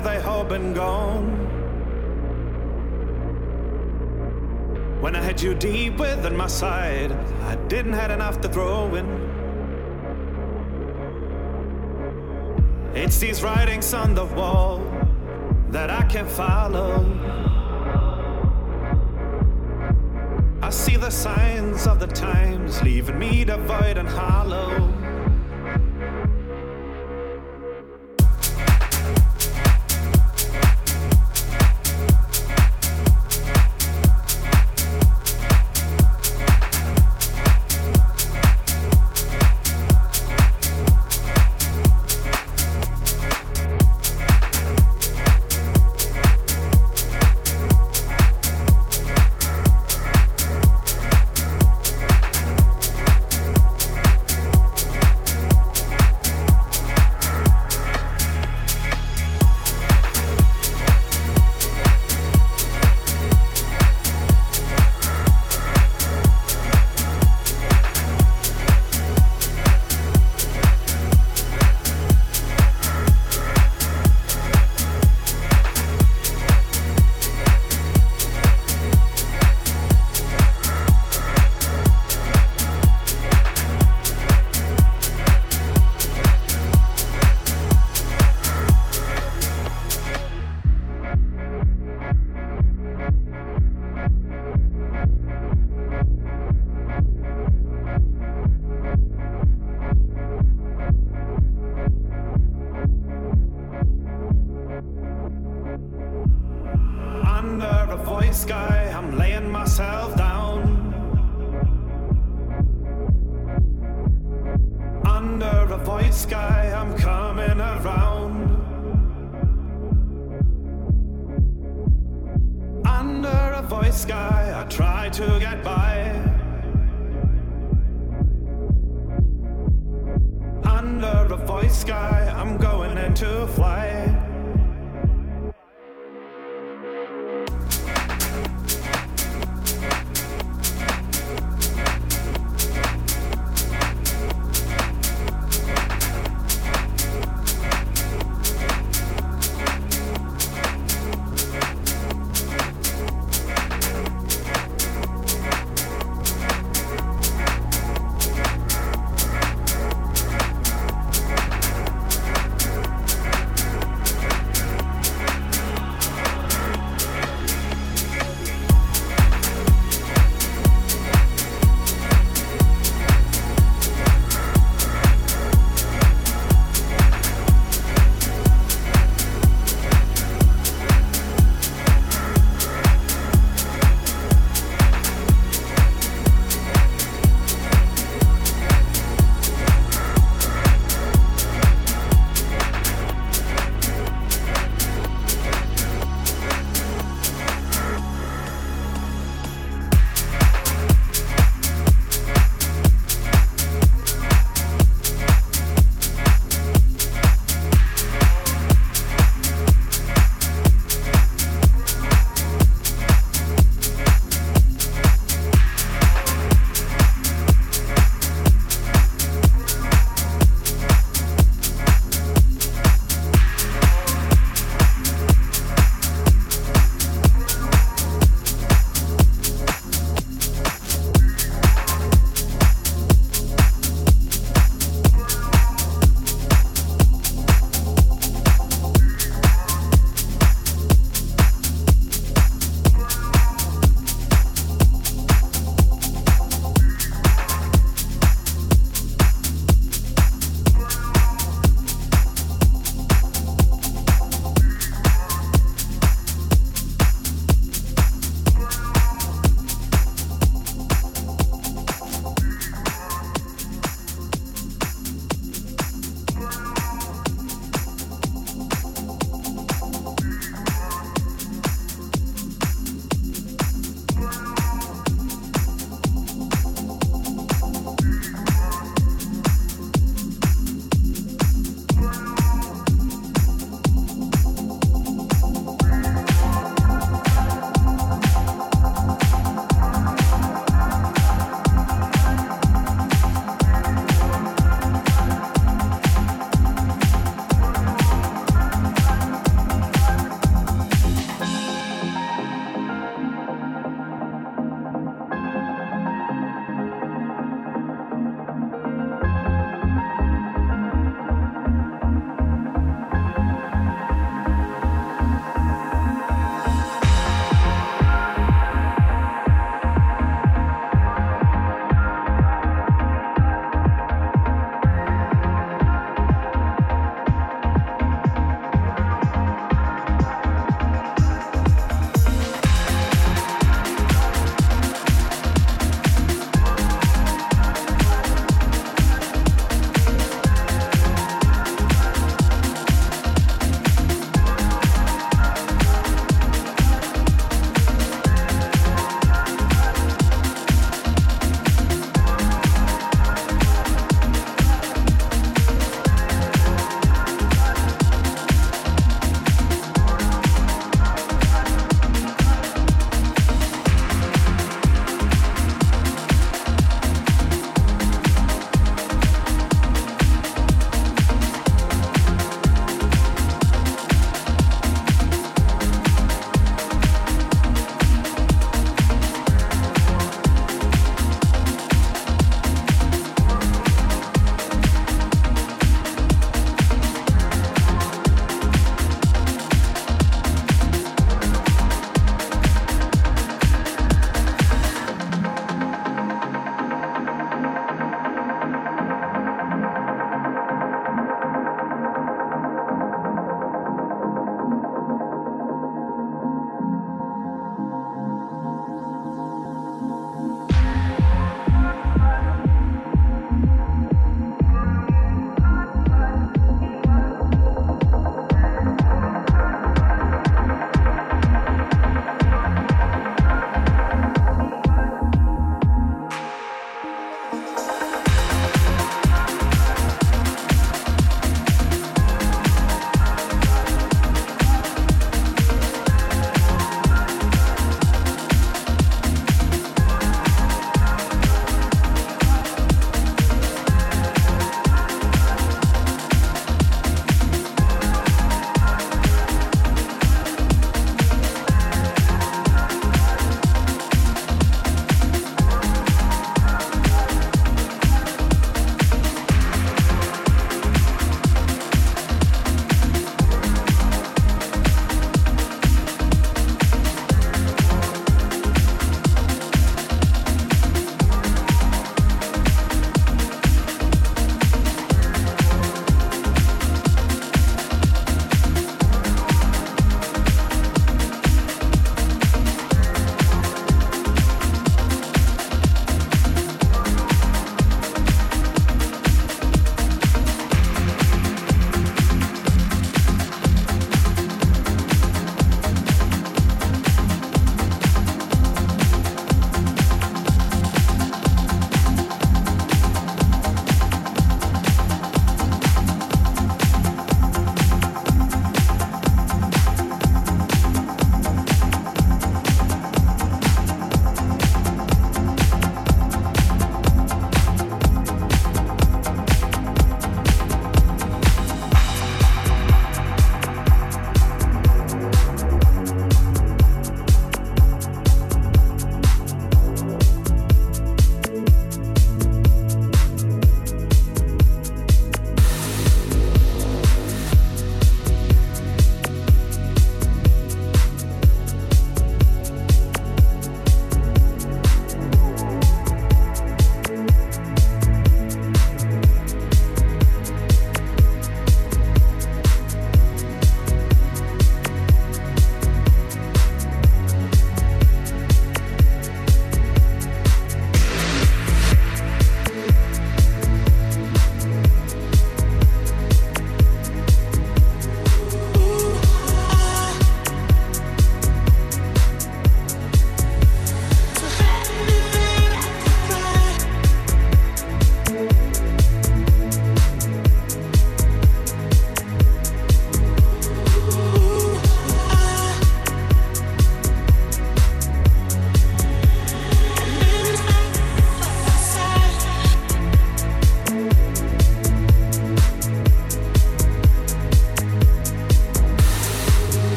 have they all been gone? When I had you deep within my side, I didn't have enough to throw in. It's these writings on the wall that I can't follow. I see the signs of the times leaving me devoid and hollow.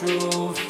truth